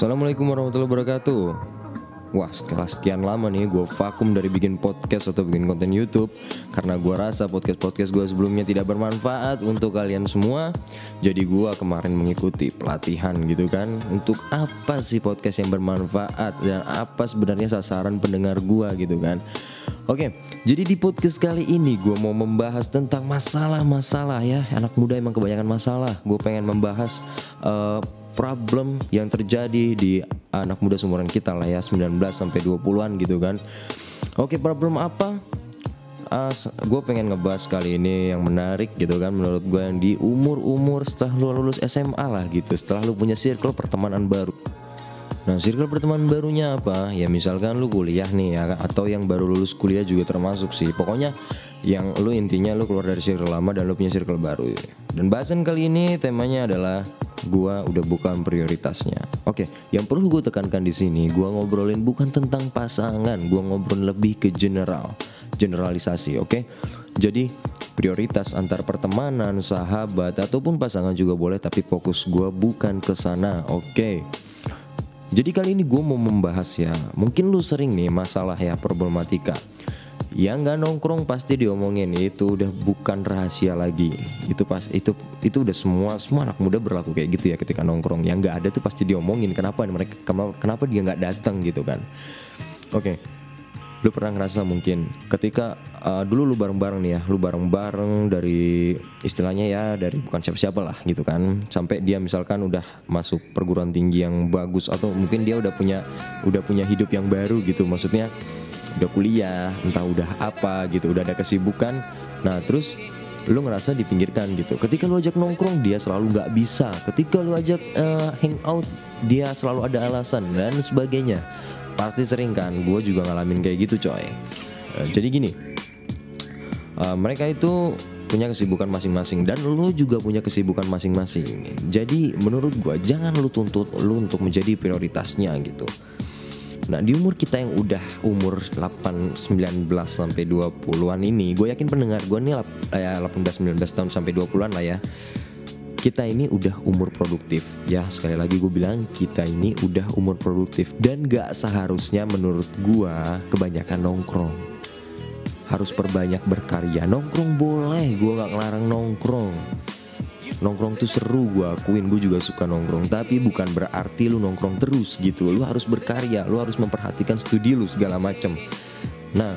Assalamualaikum warahmatullahi wabarakatuh. Wah setelah sekian lama nih gue vakum dari bikin podcast atau bikin konten YouTube. Karena gue rasa podcast-podcast gue sebelumnya tidak bermanfaat untuk kalian semua. Jadi gue kemarin mengikuti pelatihan gitu kan. Untuk apa sih podcast yang bermanfaat? Dan apa sebenarnya sasaran pendengar gue gitu kan? Oke, jadi di podcast kali ini gue mau membahas tentang masalah-masalah ya. Anak muda emang kebanyakan masalah. Gue pengen membahas uh, problem yang terjadi di anak muda seumuran kita lah ya 19 sampai 20-an gitu kan. Oke, problem apa? Uh, gue pengen ngebahas kali ini yang menarik gitu kan menurut gue yang di umur-umur setelah lu lulus SMA lah gitu setelah lu punya circle pertemanan baru Nah circle pertemanan barunya apa? Ya misalkan lu kuliah nih ya Atau yang baru lulus kuliah juga termasuk sih Pokoknya yang lu intinya lu keluar dari circle lama dan lu punya circle baru Dan bahasan kali ini temanya adalah gua udah bukan prioritasnya. Oke, yang perlu gue tekankan di sini, gua ngobrolin bukan tentang pasangan, gua ngobrol lebih ke general, generalisasi, oke? Jadi prioritas antar pertemanan, sahabat ataupun pasangan juga boleh, tapi fokus gua bukan ke sana, oke? Jadi kali ini gue mau membahas ya, mungkin lu sering nih masalah ya problematika yang nggak nongkrong pasti diomongin itu udah bukan rahasia lagi. Itu pas itu itu udah semua semua anak muda berlaku kayak gitu ya ketika nongkrong. Yang nggak ada tuh pasti diomongin kenapa mereka kenapa dia nggak datang? Gitu kan. Oke. Okay. lu pernah ngerasa mungkin ketika uh, dulu lu bareng-bareng nih ya lu bareng-bareng dari istilahnya ya dari bukan siapa-siapa lah gitu kan sampai dia misalkan udah masuk perguruan tinggi yang bagus atau mungkin dia udah punya udah punya hidup yang baru gitu. Maksudnya udah kuliah entah udah apa gitu udah ada kesibukan. Nah terus lu ngerasa dipinggirkan gitu. Ketika lu ajak nongkrong dia selalu nggak bisa. Ketika lu ajak uh, hangout dia selalu ada alasan dan sebagainya. Pasti sering kan gue juga ngalamin kayak gitu coy. Uh, jadi gini uh, mereka itu punya kesibukan masing-masing dan lu juga punya kesibukan masing-masing. Jadi menurut gue jangan lu tuntut lu untuk menjadi prioritasnya gitu Nah di umur kita yang udah umur 8, 19 sampai 20-an ini Gue yakin pendengar gue nih ya 18, 19 tahun sampai 20-an lah ya kita ini udah umur produktif. Ya sekali lagi gue bilang kita ini udah umur produktif. Dan gak seharusnya menurut gue kebanyakan nongkrong. Harus perbanyak berkarya. Nongkrong boleh gue gak ngelarang nongkrong nongkrong tuh seru gue akuin gue juga suka nongkrong tapi bukan berarti lu nongkrong terus gitu lu harus berkarya lu harus memperhatikan studi lu segala macem nah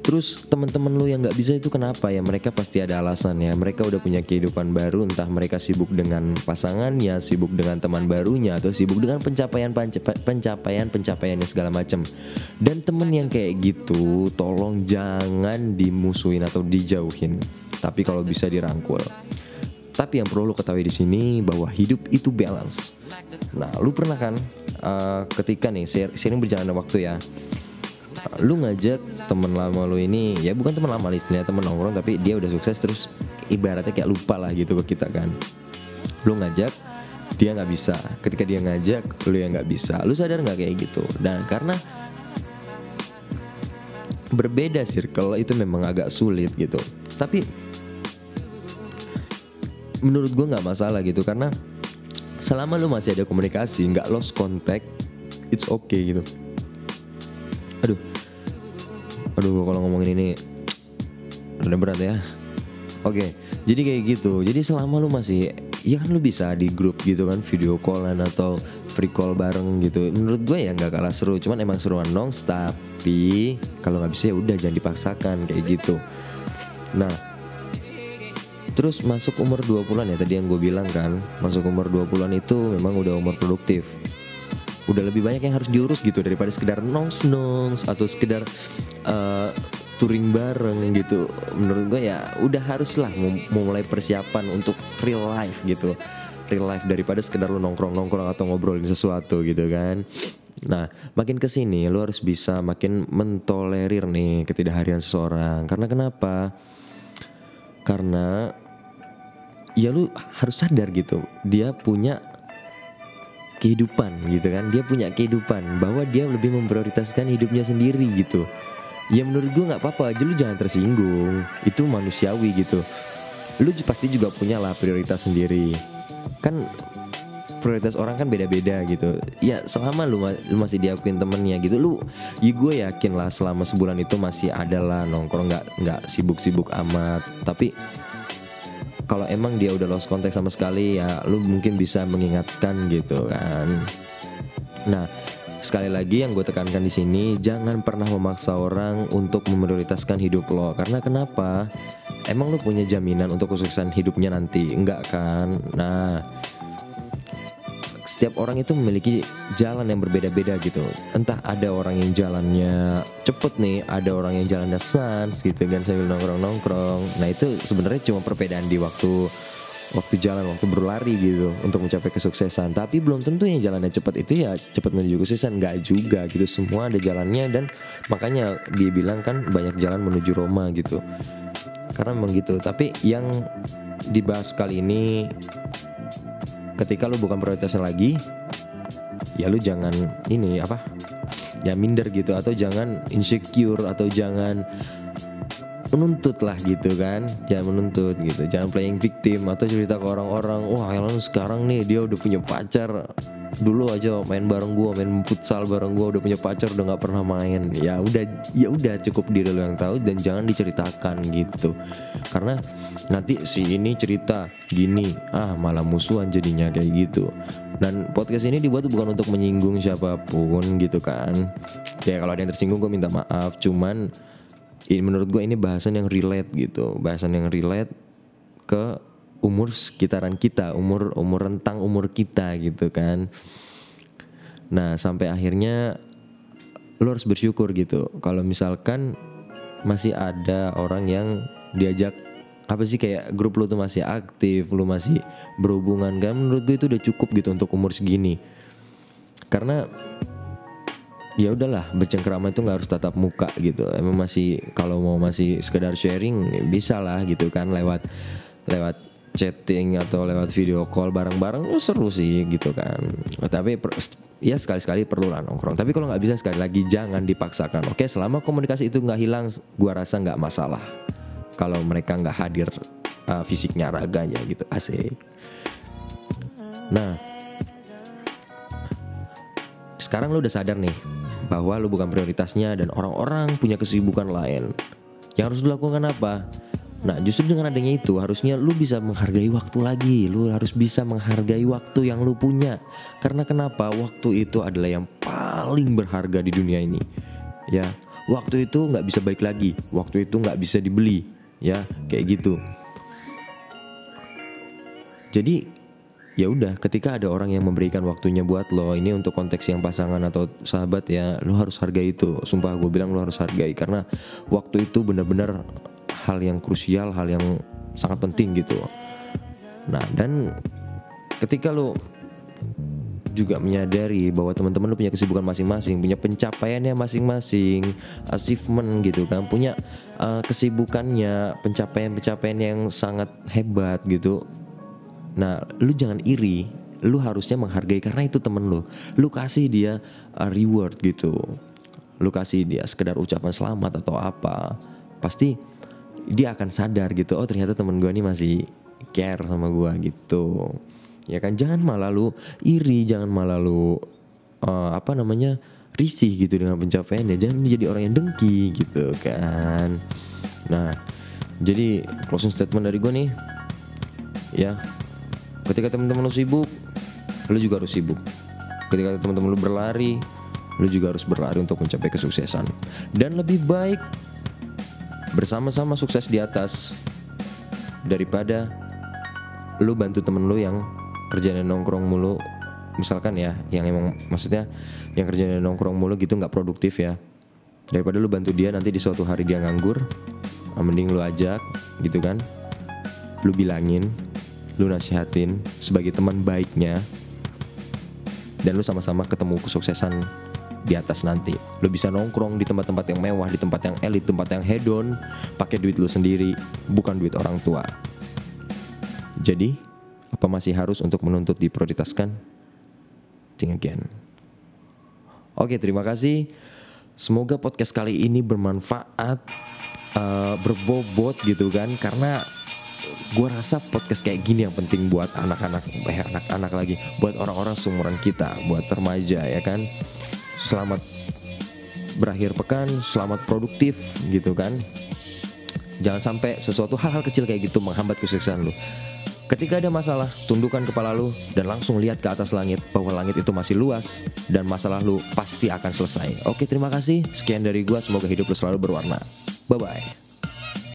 Terus teman-teman lu yang nggak bisa itu kenapa ya? Mereka pasti ada alasan ya. Mereka udah punya kehidupan baru, entah mereka sibuk dengan pasangannya, sibuk dengan teman barunya, atau sibuk dengan pencapaian pencapaian pencapaiannya segala macam. Dan temen yang kayak gitu, tolong jangan dimusuhin atau dijauhin tapi kalau bisa dirangkul. Tapi yang perlu lo ketahui di sini bahwa hidup itu balance. Nah, lu pernah kan uh, ketika nih sering berjalan waktu ya, uh, lu ngajak temen lama lu ini ya bukan temen lama istilahnya temen nongkrong tapi dia udah sukses terus ibaratnya kayak lupa lah gitu ke kita kan. Lu ngajak dia nggak bisa. Ketika dia ngajak lu yang nggak bisa. Lu sadar nggak kayak gitu? Dan karena berbeda circle itu memang agak sulit gitu. Tapi menurut gue nggak masalah gitu karena selama lu masih ada komunikasi nggak lost contact it's okay gitu. Aduh. Aduh kalau ngomongin ini udah berat ya. Oke jadi kayak gitu. Jadi selama lu masih ya kan lu bisa di grup gitu kan video callan atau free call bareng gitu. Menurut gue ya nggak kalah seru cuman emang seruan dong tapi kalau nggak bisa ya udah jangan dipaksakan kayak gitu. Nah Terus masuk umur 20-an ya tadi yang gue bilang kan. Masuk umur 20-an itu memang udah umur produktif. Udah lebih banyak yang harus diurus gitu Daripada sekedar nongs-nongs Atau sekedar uh, touring bareng gitu. Menurut gue ya udah harus lah mulai persiapan untuk real life gitu. Real life daripada sekedar lu nongkrong-nongkrong atau ngobrolin sesuatu gitu kan. Nah, makin ke sini lu harus bisa makin mentolerir nih ketidakhadiran seseorang. Karena kenapa? Karena ya lu harus sadar gitu dia punya kehidupan gitu kan dia punya kehidupan bahwa dia lebih memprioritaskan hidupnya sendiri gitu. Ya menurut gue nggak apa-apa aja lu jangan tersinggung itu manusiawi gitu. Lu pasti juga punya lah prioritas sendiri. Kan prioritas orang kan beda-beda gitu. Ya selama lu, lu masih diakuin temennya gitu lu ya gue yakin lah selama sebulan itu masih ada lah nongkrong nggak nggak sibuk-sibuk amat. Tapi kalau emang dia udah lost contact sama sekali ya lu mungkin bisa mengingatkan gitu kan. Nah sekali lagi yang gue tekankan di sini jangan pernah memaksa orang untuk memprioritaskan hidup lo. Karena kenapa? Emang lo punya jaminan untuk kesuksesan hidupnya nanti? Enggak kan? Nah setiap orang itu memiliki jalan yang berbeda-beda gitu. Entah ada orang yang jalannya cepet nih ada orang yang jalannya sans gitu kan sambil nongkrong-nongkrong. Nah itu sebenarnya cuma perbedaan di waktu waktu jalan waktu berlari gitu untuk mencapai kesuksesan. Tapi belum tentu yang jalannya cepat itu ya cepat menuju kesuksesan. Nggak juga gitu semua ada jalannya dan makanya dia bilang kan banyak jalan menuju Roma gitu. Karena memang gitu. Tapi yang dibahas kali ini ketika lu bukan prioritasnya lagi ya lu jangan ini apa ya minder gitu atau jangan insecure atau jangan menuntut lah gitu kan. Jangan menuntut gitu. Jangan playing victim atau cerita ke orang-orang wah Elon sekarang nih dia udah punya pacar. Dulu aja main bareng gua main futsal bareng gua udah punya pacar udah nggak pernah main. Ya udah ya udah cukup diri lo yang tahu dan jangan diceritakan gitu. Karena nanti si ini cerita gini ah malah musuhan jadinya kayak gitu. Dan podcast ini dibuat bukan untuk menyinggung siapa pun gitu kan. Ya kalau ada yang tersinggung gue minta maaf. Cuman ini menurut gue ini bahasan yang relate gitu. Bahasan yang relate ke umur sekitaran kita umur umur rentang umur kita gitu kan. Nah sampai akhirnya lo harus bersyukur gitu. Kalau misalkan masih ada orang yang diajak apa sih kayak grup lo tuh masih aktif lo masih berhubungan kan menurut gue itu udah cukup gitu untuk umur segini. Karena ya udahlah bercengkrama itu nggak harus tatap muka gitu. Emang masih kalau mau masih sekedar sharing bisa lah gitu kan lewat lewat chatting atau lewat video call bareng-bareng oh, seru sih gitu kan. Tapi ya sekali-sekali perlu lah nongkrong. Tapi kalau nggak bisa sekali lagi jangan dipaksakan oke? Selama komunikasi itu nggak hilang gua rasa nggak masalah. Kalau mereka nggak hadir uh, fisiknya raganya gitu asik. Nah sekarang lu udah sadar nih bahwa lu bukan prioritasnya dan orang-orang punya kesibukan lain. Yang harus dilakukan apa? Nah justru dengan adanya itu harusnya lu bisa menghargai waktu lagi Lu harus bisa menghargai waktu yang lu punya Karena kenapa? Waktu itu adalah yang paling berharga di dunia ini Ya Waktu itu nggak bisa balik lagi Waktu itu nggak bisa dibeli Ya kayak gitu Jadi ya udah ketika ada orang yang memberikan waktunya buat lo ini untuk konteks yang pasangan atau sahabat ya lo harus hargai itu sumpah gue bilang lo harus hargai karena waktu itu benar-benar hal yang krusial hal yang sangat penting gitu nah dan ketika lo juga menyadari bahwa teman-teman lo punya kesibukan masing-masing, punya pencapaiannya masing-masing, achievement gitu kan, punya uh, kesibukannya, pencapaian-pencapaian yang sangat hebat gitu. Nah, lu jangan iri, lu harusnya menghargai karena itu temen lu. Lu kasih dia uh, reward gitu. Lu kasih dia sekedar ucapan selamat atau apa. Pasti dia akan sadar gitu. Oh, ternyata temen gua nih masih care sama gua gitu. Ya kan jangan malah lu iri, jangan malah lu uh, apa namanya? risih gitu dengan pencapaiannya. Jangan jadi orang yang dengki gitu kan. Nah, jadi closing statement dari gue nih ya ketika teman-teman lu sibuk lu juga harus sibuk. Ketika teman-teman lu berlari lu juga harus berlari untuk mencapai kesuksesan. Dan lebih baik bersama-sama sukses di atas daripada lu bantu temen lu yang kerjanya nongkrong mulu. Misalkan ya yang emang maksudnya yang kerjanya nongkrong mulu gitu nggak produktif ya. Daripada lu bantu dia nanti di suatu hari dia nganggur mending lu ajak gitu kan. Lu bilangin lu nasihatin sebagai teman baiknya dan lu sama-sama ketemu kesuksesan di atas nanti. Lu bisa nongkrong di tempat-tempat yang mewah, di tempat yang elit, tempat yang hedon, pakai duit lu sendiri, bukan duit orang tua. Jadi, apa masih harus untuk menuntut diprioritaskan? Think again. Oke, terima kasih. Semoga podcast kali ini bermanfaat, uh, berbobot gitu kan, karena gue rasa podcast kayak gini yang penting buat anak-anak eh anak-anak lagi buat orang-orang seumuran kita buat remaja ya kan selamat berakhir pekan selamat produktif gitu kan jangan sampai sesuatu hal-hal kecil kayak gitu menghambat kesuksesan lu Ketika ada masalah, tundukkan kepala lu dan langsung lihat ke atas langit bahwa langit itu masih luas dan masalah lu pasti akan selesai. Oke, terima kasih. Sekian dari gua, semoga hidup lu selalu berwarna. Bye bye.